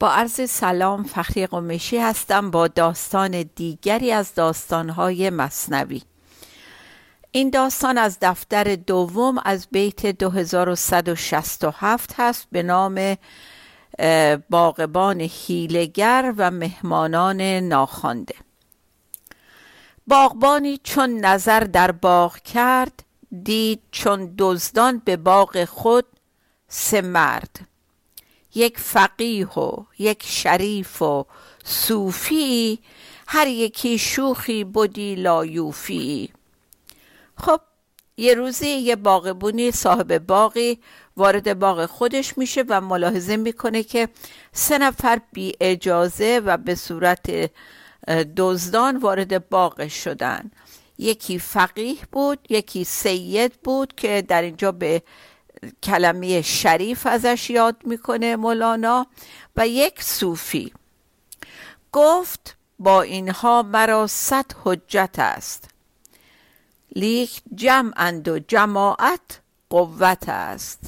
با عرض سلام فخری قمشی هستم با داستان دیگری از داستانهای مصنوی. این داستان از دفتر دوم از بیت 2167 هست به نام باغبان هیلگر و مهمانان ناخوانده. باغبانی چون نظر در باغ کرد دید چون دزدان به باغ خود سه مرد. یک فقیه و یک شریف و صوفی هر یکی شوخی بودی لایوفی. خب یه روزی یه باغبونی صاحب باقی وارد باغ خودش میشه و ملاحظه می‌کنه که سه نفر بی اجازه و به صورت دزدان وارد باغ شدن. یکی فقیه بود یکی سید بود که در اینجا به کلمه شریف ازش یاد می‌کنه مولانا. و یک صوفی گفت با اینها مرا صد حجت است. لیک جمعند و جماعت قوت است.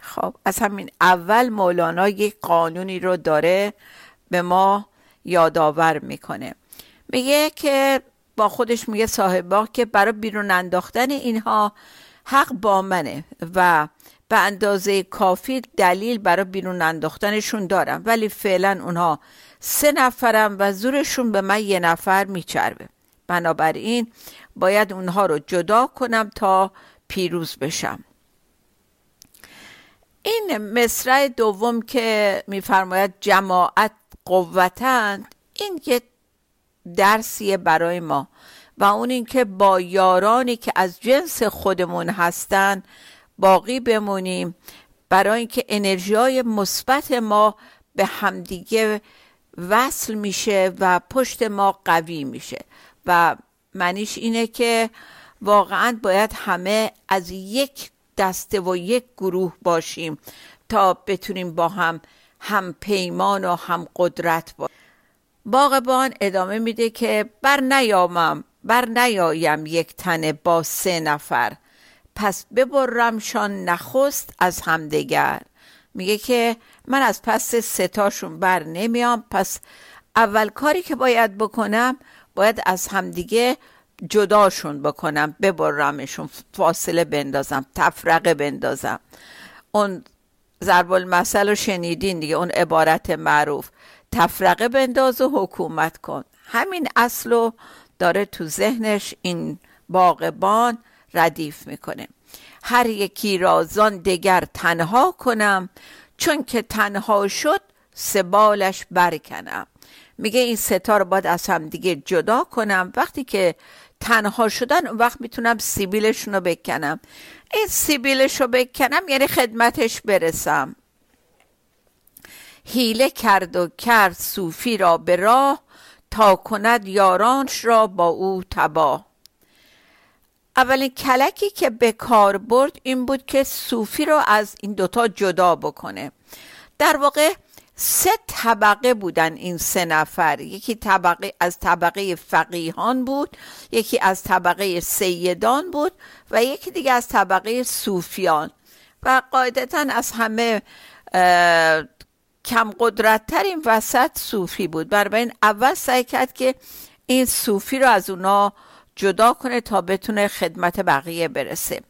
خب از همین اول مولانا یک قانونی رو داره به ما یادآور می‌کنه. میگه که با خودش میگه صاحب که برای بیرون انداختن اینها حق با منه و به اندازه کافی دلیل برای بیرون انداختنشون دارم. ولی فعلا اونها سه نفرم و زورشون به من یه نفر میچربه. بنابراین باید اونها رو جدا کنم تا پیروز بشم. این مصرع دوم که میفرماید جماعت قوتند این یه درسیه برای ما. و اون اینکه با یارانی که از جنس خودمون هستن باقی بمونیم برای اینکه انرژی مثبت ما به همدیگه وصل میشه و پشت ما قوی میشه. و معنیش اینه که واقعا باید همه از یک دسته و یک گروه باشیم تا بتونیم با هم هم پیمان و هم قدرت باشیم باغبان ادامه میده که بر نیامم. بر نیایم یک تنه با سه نفر. پس ببرمشان نخست از همدیگر. میگه که من از پس ستاشون بر نمیام. پس اول کاری که باید بکنم باید از همدیگه جداشون بکنم. ببرمشون فاصله بندازم تفرقه بندازم. اون ضرب المثل رو شنیدین دیگه اون عبارت معروف. تفرقه بنداز و حکومت کن. همین اصل داره تو ذهنش این باغبان ردیف می‌کنه. هر یکی را زان دگر تنها کنم چون که تنها شد سبالش برکنم. میگه این ستا رو باید از هم دیگه جدا کنم. وقتی که تنها شدن اون وقت می‌تونم سیبیلشون رو بکنم. این سیبیلش رو بکنم یعنی خدمتش برسم. هیله کرد و کرد صوفی را به راه تا کند یارانش را با او تباه. اولین کلکی که به کار برد این بود که صوفی رو از این دوتا جدا بکنه. در واقع سه طبقه بودن این سه نفر. یکی طبقه از طبقه فقیهان بود یکی از طبقه سیدان بود و یکی دیگه از طبقه صوفیان. و قاعدتا از همه کم قدرت ترین وسط صوفی بود. این اول سعی کرد که این صوفی رو از اونا جدا کنه تا بتونه خدمت بقیه برسه.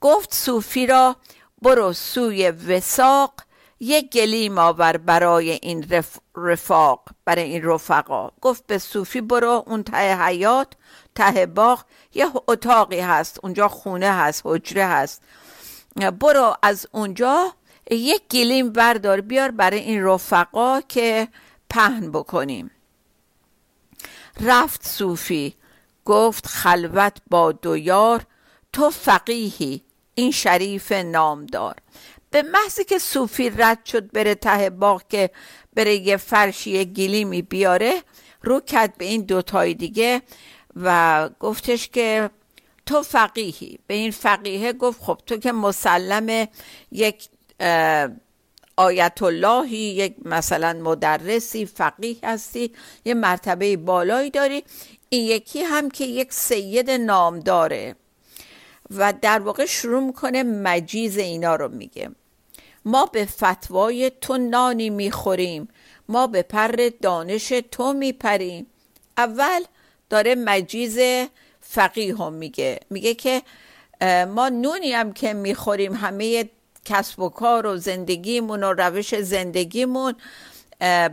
گفت صوفی را برو سوی وساق یک گلیم آور برای این رفاق برای این رفقا. گفت به صوفی برو اون ته حیات ته باغ یه اتاقی هست اونجا خونه هست حجره هست. برو از اونجا یک گلیم بردار بیار برای این رفقا که پهن بکنیم. رفت صوفی گفت خلوت با دویار تو فقیهی این شریف نامدار. به محضی که صوفی رد شد بره ته باغ که بره یه فرشی گلیمی بیاره رو کرد به این دوتای دیگه و گفتش که تو فقیهی. به این فقیه گفت خب تو که مسلم یک آیت اللهی یک مثلا مدرسی فقیه هستی یه مرتبه بالایی داری. این یکی هم که یک سید نام داره و در واقع شروع می‌کنه مجیز اینا رو میگه. ما به فتوای تو نانی می‌خوریم ما به پر دانش تو میپریم. اول داره مجیز فقیه هم میگه. میگه که ما نونی هم که می‌خوریم همه کسب و کار و زندگیمون و روش زندگیمون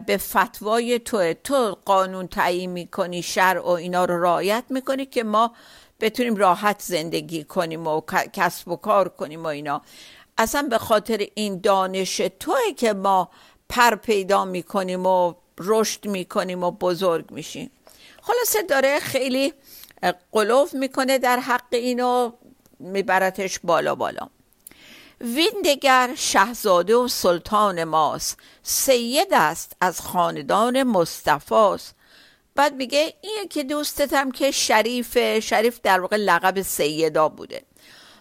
به فتوای تو تو قانون تعیین می‌کنی شرع و اینا رو رعایت می‌کنی که ما بتونیم راحت زندگی کنیم و کسب و کار کنیم و اینا. اصلا به خاطر این دانش توی که ما پر پیدا می‌کنیم و رشد می‌کنیم و بزرگ میشیم. خلاصه داره خیلی قلوف می‌کنه در حق اینو میبرتش بالا بالا. وین دگر شهزاده و سلطان ماست سید است از خاندان مصطفاست بعد میگه این که دوستتم که شریف شریف در واقع لقب سیدا بوده.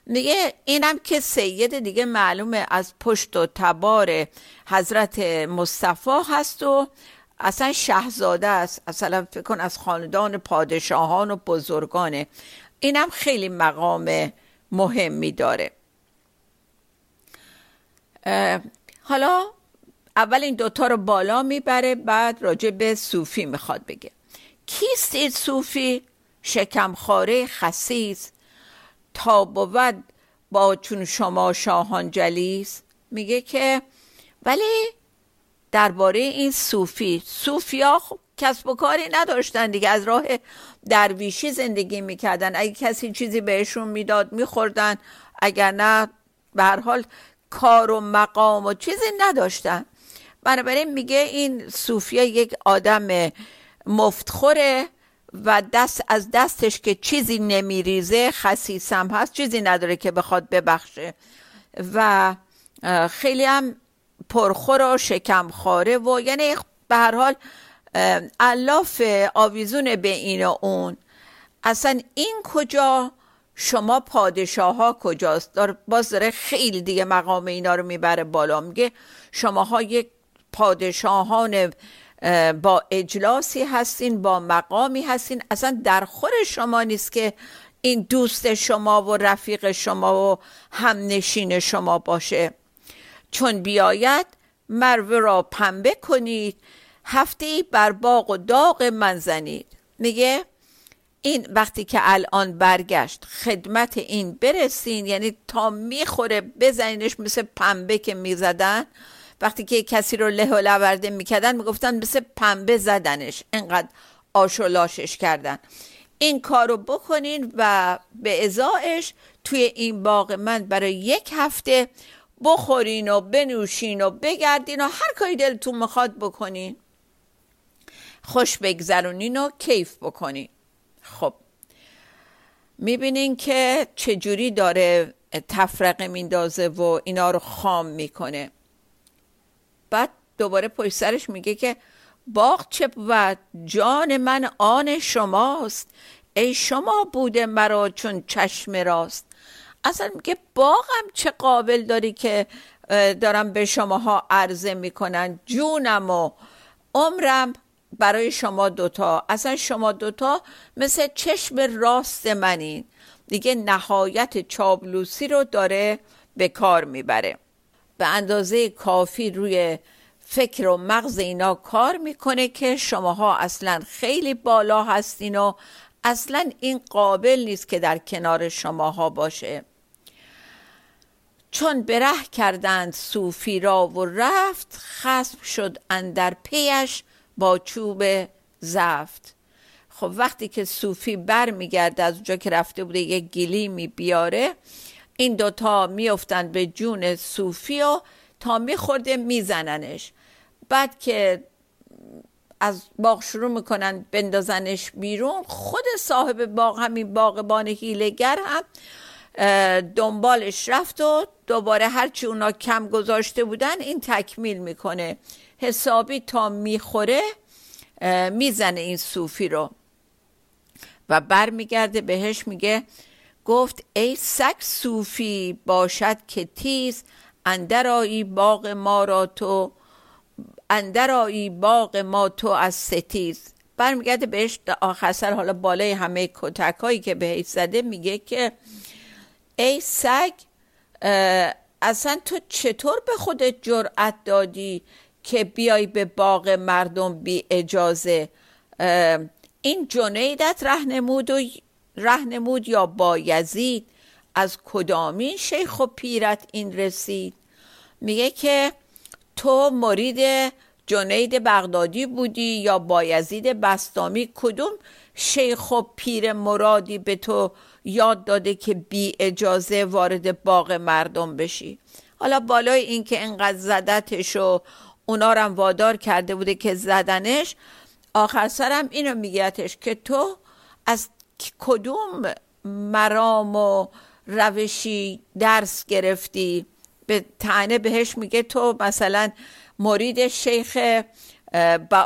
میگه اینم که سید دیگه معلومه از پشت و تبار حضرت مصطفی هست و اصلا شهزاده است. اصلا فکر کن از خاندان پادشاهان و بزرگانه اینم خیلی مقام مهمی داره. حالا اول این دوتا رو بالا می‌بره بعد راجع به صوفی می‌خواد بگه. کیست این صوفی؟ شکمخاره خسیز تا بود با چون شما شاهان جلیس. میگه که ولی درباره این صوفی صوفیا خب کسب و کاری نداشتن دیگه از راه درویشی زندگی می‌کردن. اگه کسی چیزی بهشون می‌داد میخوردن. اگر نه به هر حال کار و مقام و چیزی نداشتن. بنابراین میگه این صوفیه یک آدم مفتخوره و دست از دستش که چیزی نمیریزه خسیسم هست چیزی نداره که بخواد ببخشه. و خیلی هم پرخور و و یعنی به هر حال الاف آویزون به این و اون. اصلا این کجا؟ شما پادشاه ها کجاست؟ دار باز داره خیلی دیگه مقام اینا رو می‌بره بالا. میگه شماها یک پادشاهان با اجلاسی هستین با مقامی هستین. اصلا در خور شما نیست که این دوست شما و رفیق شما و همنشین شما باشه. چون بیاید مروه را پنبه کنید هفته بر باغ و داغ من زنید. میگه این وقتی که الان برگشت خدمت این برسین یعنی تا می‌خوره بزنینش مثل پنبه که می‌زدن. وقتی که کسی رو له و لورده می‌کردن می‌گفتن مثل پنبه زدنش انقدر آشولاشش کردن. این کار رو بکنین و به ازایش توی این باغ من برای یک هفته بخورین و بنوشین و بگردین و هر کاری دلتون می‌خواد بکنین. خوش بگذرونین و کیف بکنین. می‌بینین که چجوری داره تفرقه میندازه و اینا رو خام می‌کنه. بعد دوباره پشت سرش میگه که باغ چه و جان من آن شماست. ای شما بوده مرا چون چشم راست. اصلا میگه باغم چه قابل داری که دارم به شماها عرضه می‌کنن؟ جونم و عمرم برای شما دوتا. اصلا شما دوتا مثل چشم راست منین دیگه نهایت چابلوسی رو داره به کار می‌بره. به اندازه کافی روی فکر و مغز اینا کار می‌کنه که شماها اصلا خیلی بالا هستین و اصلا این قابل نیست که در کنار شماها باشه. چون بره کردند صوفی را و رفت خسب شد اندر پیش با چوب زفت. خب وقتی که صوفی بر میگرده از اونجا که رفته بوده یک گلیمی بیاره این دوتا میفتند به جون صوفی و تا میخورده میزننش. بعد که از باغ شروع می‌کنن بندازنش بیرون خود صاحب باغ همین باغبان هیلگر هم دنبالش رفت و دوباره هرچی اونا کم گذاشته بودن این تکمیل می‌کنه. حسابی تا می‌خوره می‌زنه این صوفی رو. و برمیگرده بهش میگه گفت ای سگ صوفی باشد که تیز اندر باغ ما را تو اندر باغ ما تو از ستیز. برمیگرده بهش آخر سر حالا بالای همه کتک هایی که بهش زده میگه که ای سگ اصلا تو چطور به خودت جرأت دادی؟ که بیای به باغ مردم بی اجازه. این جنیدت رهنمود و رهنمود یا بایزید از کدامین شیخ و پیرت این رسید؟ میگه که تو مرید جنید بغدادی بودی یا بایزید بستامی؟ کدوم شیخ و پیر مرادی به تو یاد داده که بی اجازه وارد باغ مردم بشی؟ حالا بالای اینکه انقدر زدتش و اونا رو وادار کرده بوده که زدنش. آخر سرم اینو میگتش که تو از کدوم مرام و روشی درس گرفتی؟ به تعنه بهش میگه تو مثلا مرید شیخ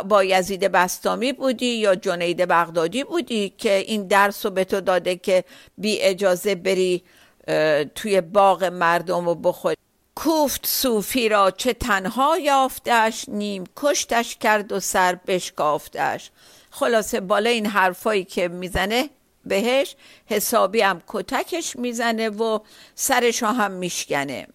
با یزید بستامی بودی یا جنید بغدادی بودی که این درس رو به تو داده که بی اجازه بری توی باغ مردم رو بخوری؟ کوفت صوفی را چه تنها یافتش نیم کشتش کرد و سر بشکافتش. خلاصه بالا این حرفایی که می‌زنه بهش حسابی هم کتکش می‌زنه و سرش هم میشکنه.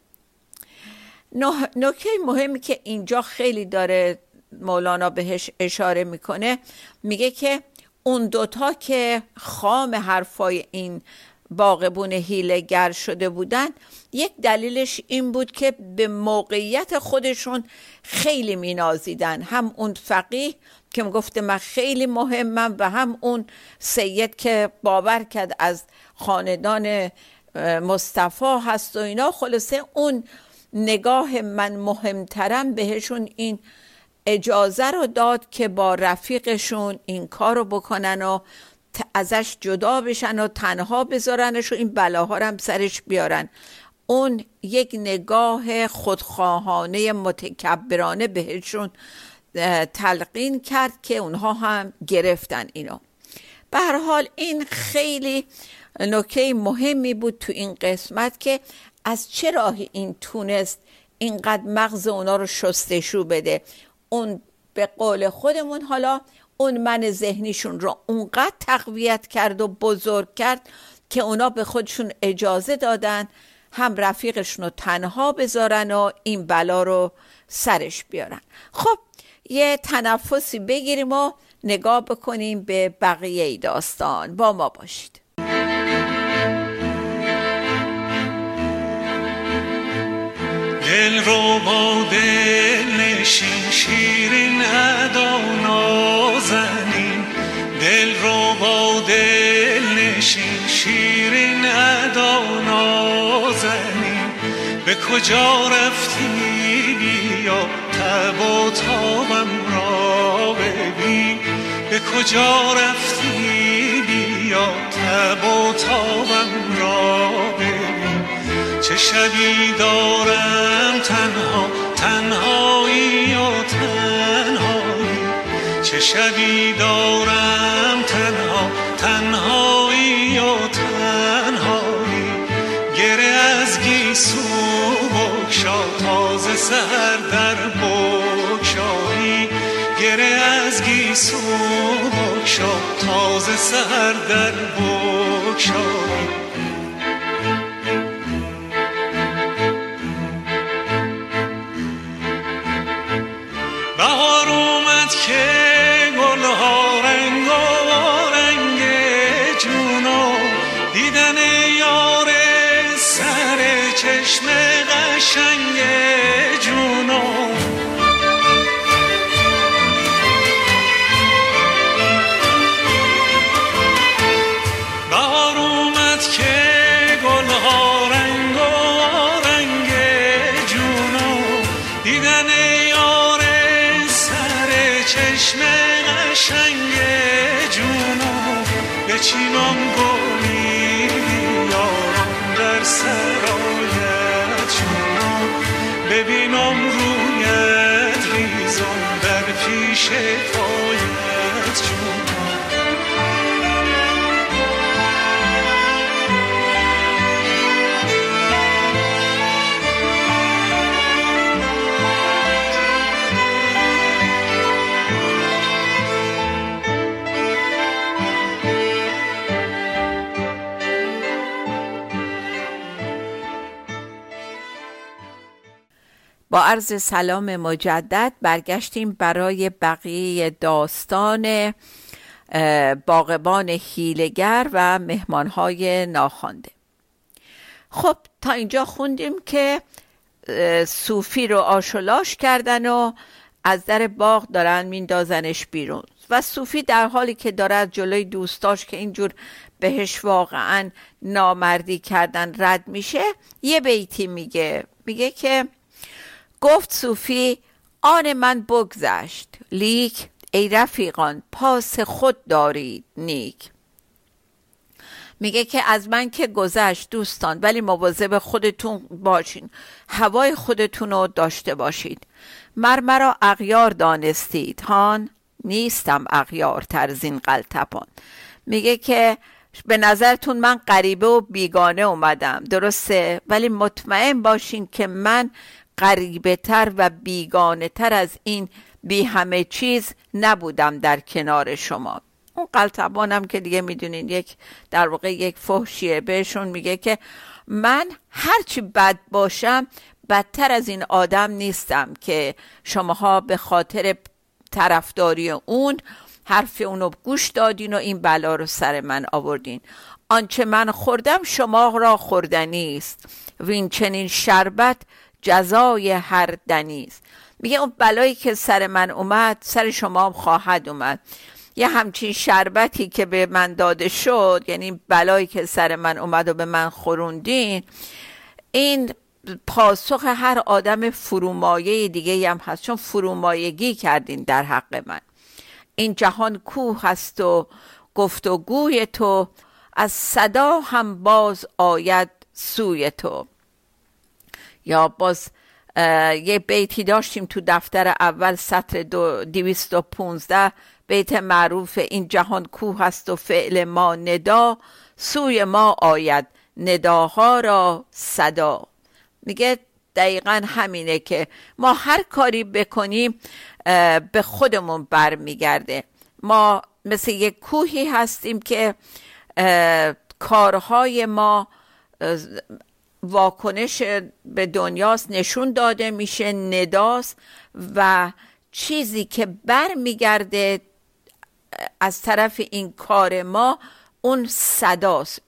نکته مهمی که اینجا خیلی داره مولانا بهش اشاره می‌کنه میگه که اون دوتا که خام حرفای این باغبون هیلگر شده بودن یک دلیلش این بود که به موقعیت خودشون خیلی مینازیدن. هم اون فقیه که گفته من خیلی مهمم و هم اون سید که باور کرد از خاندان مصطفی هست و اینا. خلاصه اون نگاه من مهمترم بهشون این اجازه رو داد که با رفیقشون این کار رو بکنن و ازش جدا بشن و تنها بذارنش و این بلاها رو هم سرش بیارن. اون یک نگاه خودخواهانه متکبرانه بهشون تلقین کرد که اونها هم گرفتن اینو. به هر حال این خیلی نکته مهمی بود تو این قسمت که از چه راهی این تونست اینقدر مغز اونا رو شستشو بده. اون به قول خودمون حالا اون من ذهنیشون رو اونقدر تقویت کرد و بزرگ کرد که اونا به خودشون اجازه دادن هم رفیقشون رو تنها بذارن و این بلا رو سرش بیارن. خب یه تنفسی بگیریم و نگاه بکنیم به بقیه داستان. با ما باشید. دل رو با دل نشین شیرین ادا نازنین. دل رو با دل نشین شیرین ادا نازنین. به کجا رفتی بیا تب و تابم را ببین. به کجا رفتی بیا تب و تابم را ببین. چه شبی دارم تنها تنهایی و تنهایی؟ چه شبی دارم تنها تنهایی و تنهایی؟ گره از گیسو بکشا تازه سهر در بکشایی گره از گیسو بکشا تازه سهر در بکشایی چینم گلی بیارم در سرایت چونم ببینم رویت ریزم در پیش پایت چونم با عرض سلام مجدد برگشتیم برای بقیه داستان باغبان هیلگر و مهمانهای ناخوانده. خب تا اینجا خوندیم که صوفی رو آشولاش کردن و از در باغ دارن میندازنش بیرون. و صوفی در حالی که داره از جلوی دوستاش که اینجور بهش واقعا نامردی کردن رد میشه یه بیتی میگه. میگه که گفت صوفی آن من بگذشت. لیک ای رفیقان پاس خود دارید نیک. میگه که از من که گذشت دوستان ولی مواظب خودتون باشین. هوای خودتون رو داشته باشید. مر مرا اغیار دانستید. هان نیستم اغیار ترزین قلتپان. میگه که به نظرتون من غریبه و بیگانه اومدم. درسته؟ ولی مطمئن باشین که من غریبه و بیگانه تر از این بی همه چیز نبودم در کنار شما. اون قلتبانم که دیگه می‌دونین یک در واقع یک فحشیه بهشون میگه که من هرچی بد باشم بدتر از این آدم نیستم که شماها به خاطر طرفداری اون حرف اونو گوش دادین و این بلا رو سر من آوردین. آنچه من خوردم شما را خوردنی است. و این چنین شربت جزای هر دنیز میگه اون بلایی که سر من اومد سر شما هم خواهد اومد. یه همچین شربتی که به من داده شد یعنی بلایی که سر من اومد و به من خوروندین این پاسخ هر آدم فرومایه دیگه هم هست چون فرومایگی کردین در حق من. این جهان کوه هست و گفت و گوی تو از صدا هم باز آید سوی تو. یا باز یه بیتی داشتیم تو دفتر اول سطر دو دیویست و پونزده. بیت معروف این جهان کوه هست و فعل ما ندا. سوی ما آید نداها را صدا. میگه دقیقا همینه که ما هر کاری بکنیم به خودمون برمیگرده. ما مثل یک کوهی هستیم که کارهای ما واکنش به دنیاست نشون داده میشه نداست و چیزی که برمیگرده از طرف این کار ما اون صداست.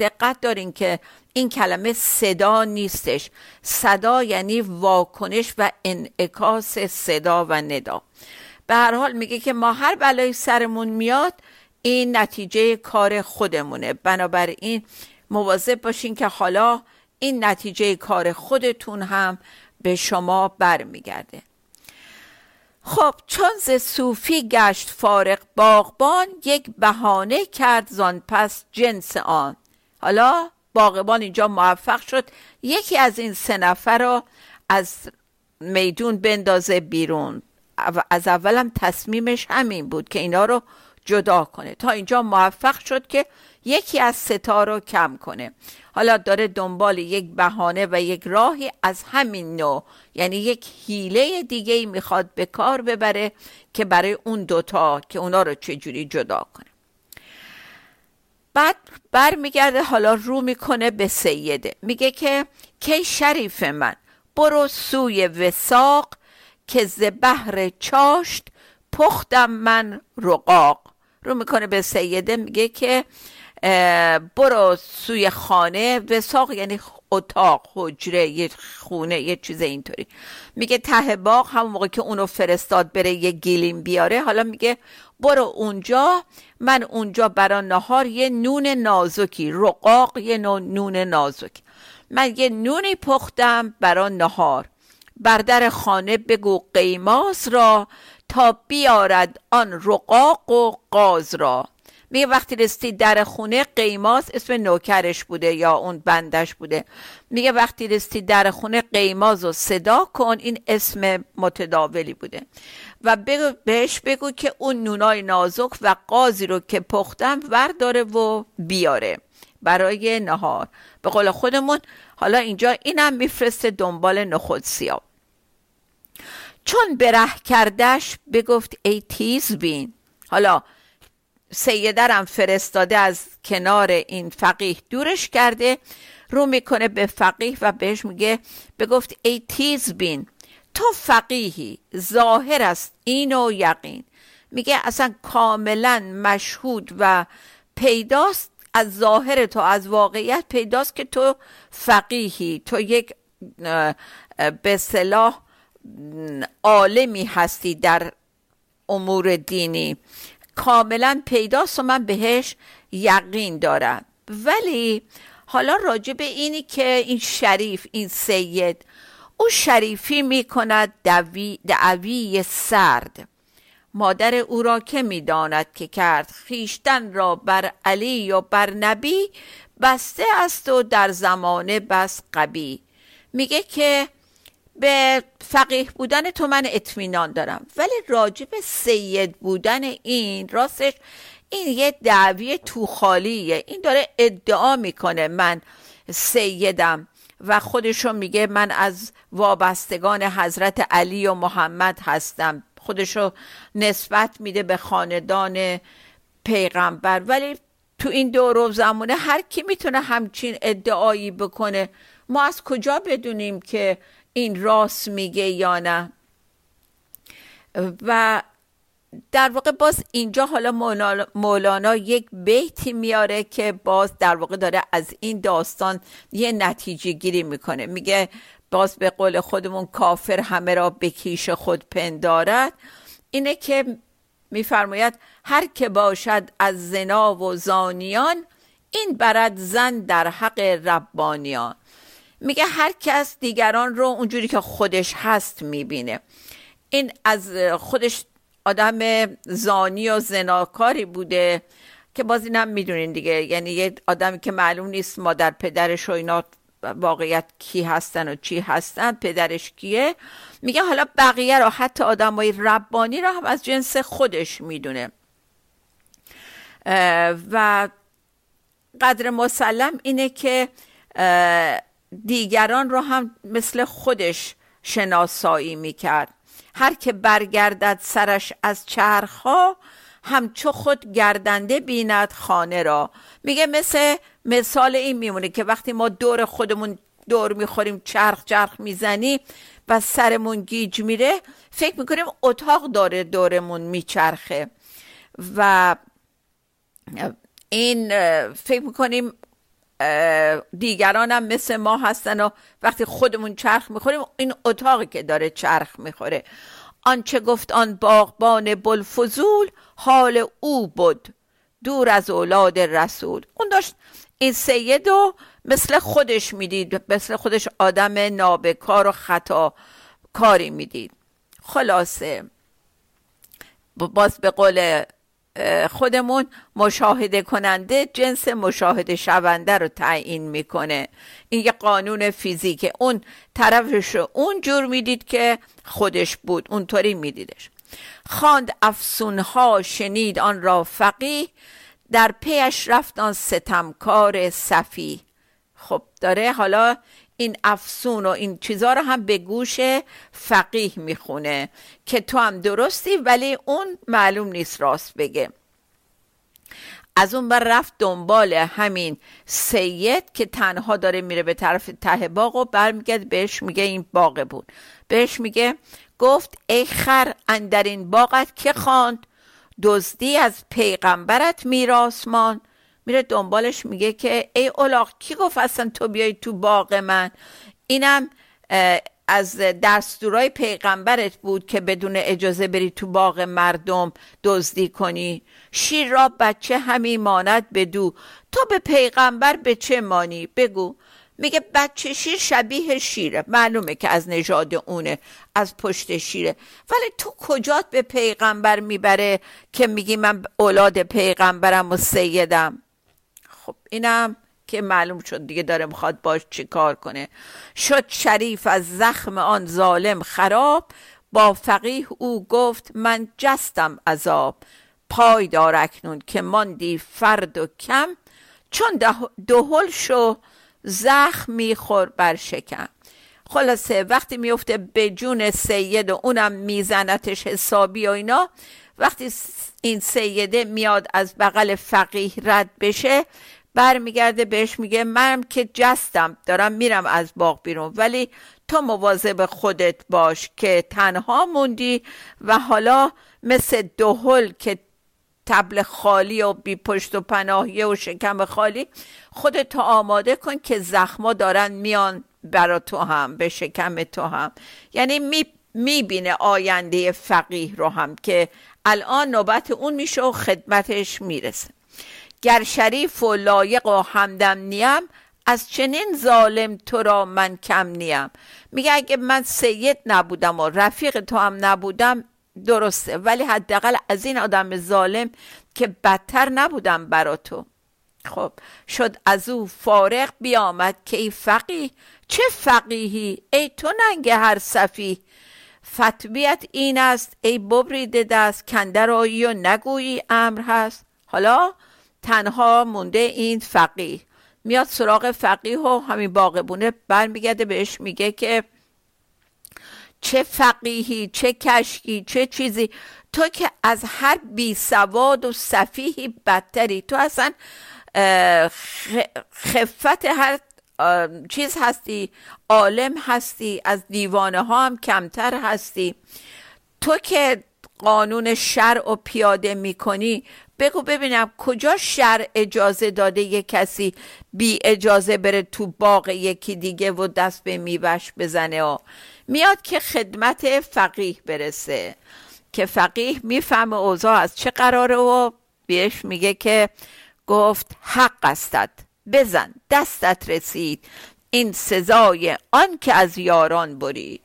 دقت دارین که این کلمه صدا نیستش. صدا یعنی واکنش و انعکاس صدا و ندا. به هر حال میگه که ما هر بلای سرمون میاد این نتیجه کار خودمونه. بنابراین مواظب باشین که حالا این نتیجه کار خودتون هم به شما برمیگرده. خب چون ز صوفی گشت فارق باغبان یک بهانه کرد زان پس جنس آن. حالا باغبان اینجا موفق شد یکی از این سه نفر رو از میدون بندازه بیرون. از اولم تصمیمش همین بود که اینا رو جدا کنه. تا اینجا موفق شد که یکی از ستا رو کم کنه. حالا داره دنبال یک بهانه و یک راهی از همین نوع. یعنی یک حیله دیگه می‌خواد به کار ببره که برای اون دوتا که اونا رو چجوری جدا کنه. بعد برمیگرده حالا رو می‌کنه به سیده. میگه که کی شریف من؟ برو سوی وساق که ز بحر چاشت پختم من رقاق. رو می‌کنه به سیده میگه که برو سوی خانه وساق یعنی اتاق حجره یه خونه یه چیز اینطوری. میگه ته باغ همون موقع که اونو فرستاد بره یه گیلیم بیاره. حالا میگه برو اونجا من اونجا برا نهار یه نون نازکی رقاق یه نون نازک. من یه نونی پختم برا نهار. بر در خانه بگو قیماز را تا بیارد آن رقاق و قاز را. میگه وقتی رسیدی در خونه قیماز اسم نوکرش بوده یا اون بندش بوده. میگه وقتی رسیدی در خونه قیماز رو صدا کن این اسم متداولی بوده. و بگو بهش بگو که اون نونای نازک و قازی رو که پختم ورداره و بیاره. برای نهار. به قول خودمون حالا اینجا اینم میفرسته دنبال نخود سیاه. چون بره کردش بگفت ای تیز بین حالا سیدرم فرستاده از کنار این فقیه دورش کرده رو می‌کنه به فقیه و بهش میگه بگفت ای تیز بین تو فقیهی ظاهر است این و یقین. میگه اصلا کاملا مشهود و پیداست از ظاهر تو از واقعیت پیداست که تو فقیهی. تو یک به صلاح عالمی هستی در امور دینی. کاملا پیداست و من بهش یقین دارم. ولی حالا راجع به اینی که این شریف این سید او شریفی می کند دعوی, دعوی سرد. مادر او را که می‌داند که کرد خیشتن را بر علی و بر نبی بسته است و در زمانه بس قبی. میگه که به فقیه بودن تو من اطمینان دارم. ولی راجب سید بودن این راستش این یه دعوی تو خالیه. این داره ادعا می‌کنه من سیدم و خودشو میگه من از وابستگان حضرت علی و محمد هستم. خودشو نسبت میده به خاندان پیغمبر. ولی تو این دور زمانه هر کی می‌تونه همچین ادعایی بکنه ما از کجا بدونیم که این راست میگه یا نه. و در واقع باز اینجا حالا مولانا یک بیتی میاره که باز در واقع داره از این داستان یه نتیجه گیری می‌کنه. میگه باز به قول خودمون کافر همه را به کیش خود پندارد. اینه که میفرماید هر که باشد از زنا و زانیان این برد زن در حق ربانیان. میگه هر کس دیگران رو اونجوری که خودش هست می‌بینه. این از خودش آدم زانی و زناکاری بوده که باز این هم می‌دونین دیگه. یعنی یه آدمی که معلوم نیست مادر پدرش و اینا واقعیت کی هستن و چی هستن پدرش کیه. میگه حالا بقیه رو حتی آدم های ربانی رو هم از جنس خودش می‌دونه. و قدر مسلم اینه که دیگران رو هم مثل خودش شناسایی می‌کرد. هر که برگردد سرش از چرخها همچو خود گردنده بیند خانه را. میگه مثل مثال این میمونه که وقتی ما دور خودمون دور می‌خوریم چرخ چرخ می‌زنیم و سرمون گیج میره فکر می‌کنیم اتاق داره دورمون میچرخه. و این فکر می‌کنیم دیگران هم مثل ما هستن و وقتی خودمون چرخ می‌خوریم این اتاقی که داره چرخ می‌خوره. آنچه گفت آن باغبان بلفزول حال او بود دور از اولاد رسول. اون داشت این سید رو مثل خودش می‌دید مثل خودش آدم نابکار و خطا کاری می‌دید. خلاصه باز به قول خودمون مشاهده کننده جنس مشاهده شونده رو تعیین می‌کنه. این یه قانون فیزیکه. اون طرفش رو اون جور می‌دید که خودش بود. اونطوری میدیدش. خواند افسونها شنید آن را فقیه. در پیش رفت آن ستمکار صفی خب داره حالا این افسون و این چیزها رو هم به گوش فقیه می‌خونه که تو هم درستی ولی اون معلوم نیست راست بگه. از اون بر رفت دنبال همین سید که تنها داره میره به طرف ته باغ و برمیگرد بهش میگه این باغ بود. بهش میگه گفت ای خر اندر این باغت که خواند؟ دزدی از پیغمبرت میراسمان میره دنبالش میگه که ای اولاق کی گفت اصلا تو بیای تو باغ من؟ اینم از دستورای پیغمبرت بود که بدون اجازه بری تو باغ مردم دزدی کنی. شیر را بچه همی ماند بدو. تو به پیغمبر به چه مانی؟ بگو. میگه بچه شیر شبیه شیره. معلومه که از نژاد اونه از پشت شیره. ولی تو کجات به پیغمبر می‌بره که میگی من اولاد پیغمبرم و سیدم؟ خب اینم که معلوم شد دیگه داره می‌خواد باش چی کار کنه. شد شریف از زخم آن ظالم خراب با فقیه او گفت من جستم عذاب. پای دار اکنون که ماندی فرد و کم چون دهل شو زخم میخور بر شکم. خلاصه وقتی میفته به جون سید و اونم میزنتش حسابی و اینا وقتی این سیده میاد از بغل فقیه رد بشه برمیگرده بهش میگه منم که جستم دارم میرم از باغ بیرون. ولی تو مواظب خودت باش که تنها موندی و حالا مثل دهل که تبل خالی و بی پشت و پناهیه و شکم خالی خودت آماده کن که زخما دارن میان برا تو هم به شکم تو هم. یعنی می می‌بینه آینده فقیه رو هم که الان نوبت اون میشه و خدمتش می‌رسه. گر شریف و لایق و همدم نیم از چنین ظالم تو را من کم نیم. میگه اگه من سید نبودم و رفیق تو هم نبودم درسته. ولی حداقل از این آدم ظالم که بدتر نبودم برا تو. خب شد از او فارغ بیامد که ای فقیه چه فقیهی؟ ای تو ننگ هر صفی فتویت این است ای ببریده دست کندر آیی و نگویی امر هست. حالا تنها مونده این فقیه. میاد سراغ فقیه و همین باغبونه برمیگرده بهش میگه که چه فقیهی چه کشکی چه چیزی. تو که از هر بی سواد و صفیحی بدتری. تو اصلا خفت هر چیز هستی؟ عالم هستی؟ از دیوانه ها هم کمتر هستی؟ تو که قانون شرع و پیاده می‌کنی بگو ببینم کجا شرع اجازه داده یه کسی بی اجازه بره تو باغ یکی دیگه و دست به میوش بزنه و میاد که خدمت فقیه برسه. که فقیه می‌فهمه اوضاع از چه قراره و بیش میگه که گفت حق استد بزن دستت رسید. این سزای آن که از یاران برید.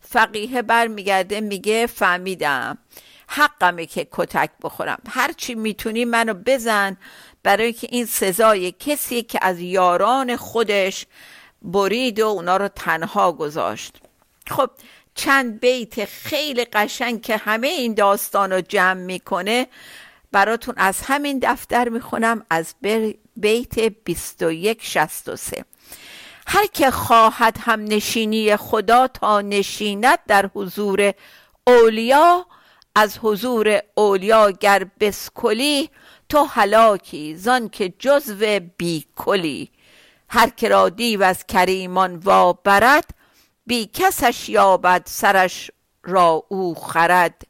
فقیه برمیگرده میگه فهمیدم. حقمه که کتک بخورم. هرچی می‌تونی منو بزن. برای که این سزای کسی که از یاران خودش برید و اونا رو تنها گذاشت. خب چند بیت خیلی قشنگ که همه این داستان رو جمع می‌کنه براتون از همین دفتر می‌خونم از بیت 2163 هر که خواهد هم نشینی خدا تا نشیند در حضور اولیا از حضور اولیا گر بسکلی تو هلاکی زان که جزو بیکلی هر که را دیو از کریمان وا برد بی کسش یابد سرش را او خرد.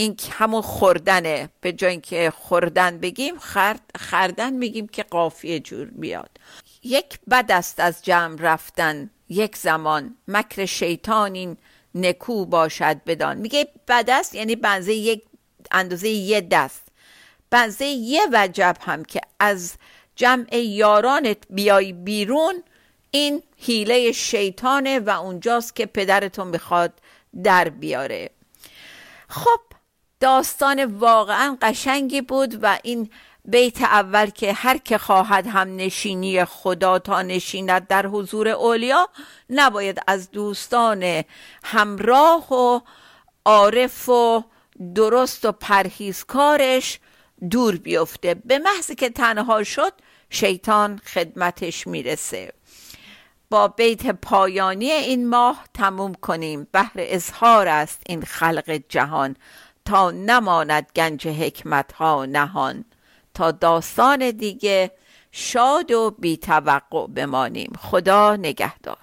این همون خوردنه. به جای اینکه خوردن بگیم خرد خردن میگیم که قافیه جور بیاد یک بد است از جمع رفتن یک زمان. مکر شیطان این نکو باشد بدان. میگه بد است یعنی بنزه یک اندازه یه دست. بنزه یه وجب هم که از جمع یارانت بیای بیرون این حیله شیطانه و اونجاست که پدرتون می‌خواد در بیاره. خب داستان واقعا قشنگی بود و این بیت اول که هر که خواهد هم نشینی خدا تا نشیند در حضور اولیا نباید از دوستان همراه و عارف و درست و پرهیزکارش دور بیفته. به محضی که تنها شد شیطان خدمتش می‌رسه. با بیت پایانی این ماه تموم کنیم. بهر اظهار است این خلق جهان. تا نماند گنج حکمت ها نهان تا داستان دیگه شاد و بیتوقع بمانیم. خدا نگهدار.